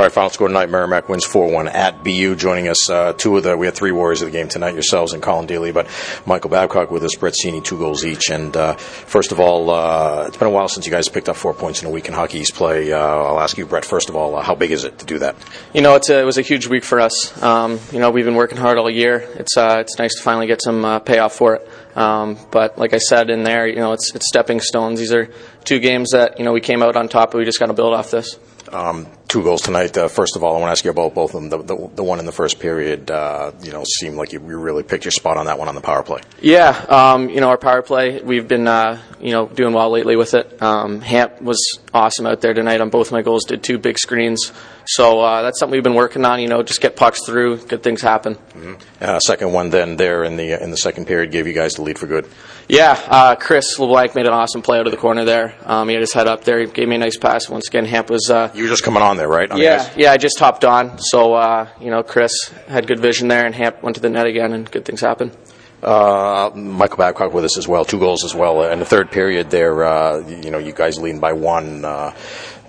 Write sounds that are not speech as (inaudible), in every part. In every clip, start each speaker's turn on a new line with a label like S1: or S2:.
S1: All right, final score tonight: Merrimack wins four one at BU. Joining us, uh, two of the we had three warriors of the game tonight. Yourselves and Collin Delia, but Michael Babcock with us, Brett Seney, two goals each. And uh, first of all, uh, it's been a while since you guys picked up four points in a week in Hockey East play. Uh, I'll ask you, Brett. First of all, uh, how big is it to do that?
S2: You know, a, it was a huge week for us. Um, you know, we've been working hard all year. It's uh, it's nice to finally get some payoff for it. Um, but like I said in there, you know, it's it's stepping stones. These are two games that you know we came out on top, but we just got to build off this.
S1: Um, two goals tonight. Uh, first of all, I want to ask you about both of them. The, the, the one in the first period, uh, you know, seemed like you, you, really picked your spot on that one on the power play.
S2: Yeah, um, you know, our power play, we've been, uh, you know, doing well lately with it. Um, Hamp was awesome out there tonight on both my goals. Did two big screens. So uh, that's something we've been working on. You know, just get pucks through, good things happen.
S1: Mm-hmm. Uh, second one, then there in the in the second period, gave you guys the lead for good.
S2: Yeah, uh, Chris LeBlanc made an awesome play out of the corner there. Um, he had his head up there. He gave me a nice pass. Once again, Hamp was. Uh,
S1: you were just coming on there, right?
S2: On yeah, yeah. I just hopped on, so uh, you know, Chris had good vision there, and Hamp went to the net again, and good things happened.
S1: Uh, Michael Babcock with us as well, two goals as well. In the third period, there, uh, you know, you guys leading by one. Uh,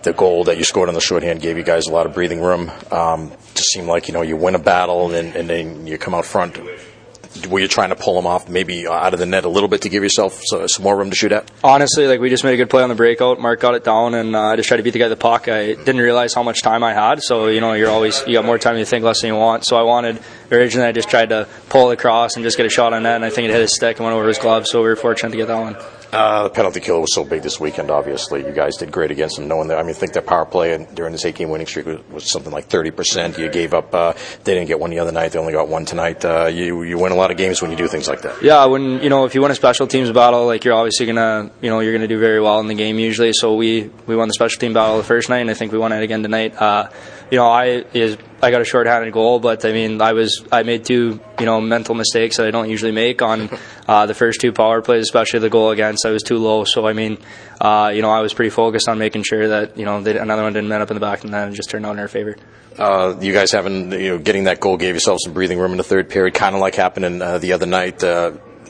S1: the goal that you scored on the shorthand gave you guys a lot of breathing room. Um, just seemed like you know you win a battle and, and then you come out front were you trying to pull them off maybe out of the net a little bit to give yourself some more room to shoot at?
S3: Honestly, like we just made a good play on the breakout. Mark got it down, and uh, I just tried to beat the guy the puck. I didn't realize how much time I had, so you know you're always you got more time than you think, less than you want. So I wanted originally I just tried to pull it across and just get a shot on that, and I think it hit his stick and went over his glove. So we were fortunate to get that one.
S1: Uh, the penalty kill was so big this weekend. Obviously, you guys did great against them. Knowing that, I mean, I think that power play during this eight-game winning streak was, was something like thirty percent. You gave up. Uh, they didn't get one the other night. They only got one tonight. Uh, you you win a lot of games when you do things like that.
S3: Yeah, when you know if you win a special teams battle, like you're obviously gonna you know you're gonna do very well in the game usually. So we we won the special team battle the first night, and I think we won it again tonight. Uh, you know, I is I got a short-handed goal, but I mean, I was I made two you know mental mistakes that I don't usually make on (laughs) uh, the first two power plays, especially the goal against. I was too low, so I mean, uh, you know, I was pretty focused on making sure that you know they, another one didn't end up in the back and then just turned out in our favor.
S1: Uh, you guys having you know getting that goal gave yourself some breathing room in the third period, kind of like happened uh, the other night.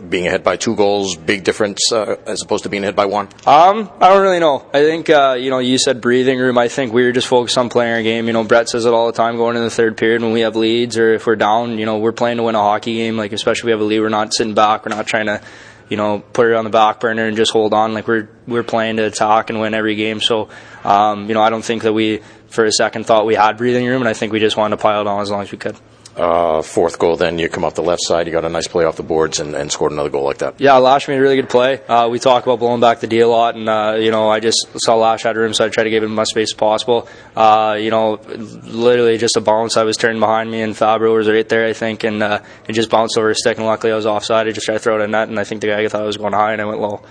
S1: Being ahead by two goals, big difference uh, as opposed to being ahead by one?
S3: Um, I don't really know. I think uh, you know you said breathing room. I think we were just focused on playing our game. You know, Brett says it all the time going in the third period when we have leads or if we're down. You know, we're playing to win a hockey game. Like especially if we have a lead, we're not sitting back. We're not trying to you know put it on the back burner and just hold on. Like we're we're playing to attack and win every game. So um, you know, I don't think that we for a second thought we had breathing room, and I think we just wanted to pile it on as long as we could.
S1: Uh, fourth goal, then you come off the left side. You got a nice play off the boards and, and scored another goal like that.
S3: Yeah, Lash made a really good play. Uh, we talk about blowing back the D a lot, and uh, you know I just saw Lash out of room, so I tried to give him as much space as possible. Uh, you know, literally just a bounce. I was turning behind me, and Fabbro was right there, I think, and uh, it just bounced over his stick. And luckily, I was offside. I just tried to throw it in net, and I think the guy thought I was going high, and I went low.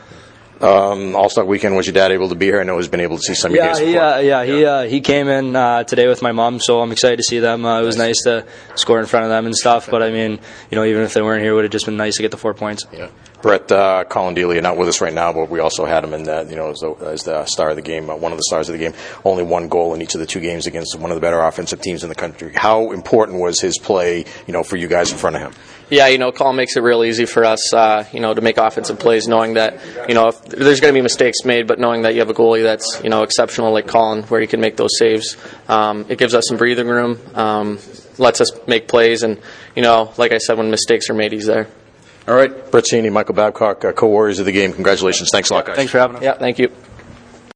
S1: Um, All Star Weekend was your dad able to be here? I know he's been able to see some
S3: yeah,
S1: of
S3: your games. Yeah, yeah, he uh, he came in uh, today with my mom, so I'm excited to see them. Uh, it was nice. nice. to score in front of them and stuff. But I mean, you know, even if they weren't here, it would have just been nice to get the four points.
S1: Yeah. Brett uh, Collin Delia, not with us right now, but we also had him in that, you know, as the, as the star of the game, uh, one of the stars of the game. Only one goal in each of the two games against one of the better offensive teams in the country. How important was his play, you know, for you guys in front of him?
S2: Yeah, you know, Colin makes it real easy for us, uh, you know, to make offensive plays, knowing that, you know, if there's going to be mistakes made, but knowing that you have a goalie that's, you know, exceptional like Colin, where he can make those saves, um, it gives us some breathing room, um, lets us make plays, and, you know, like I said, when mistakes are made, he's there.
S1: All right, Brett Seney, Michael Babcock, uh, co-warriors of the game. Congratulations. Thanks a lot, guys.
S3: Thanks for having us.
S2: Yeah, thank you.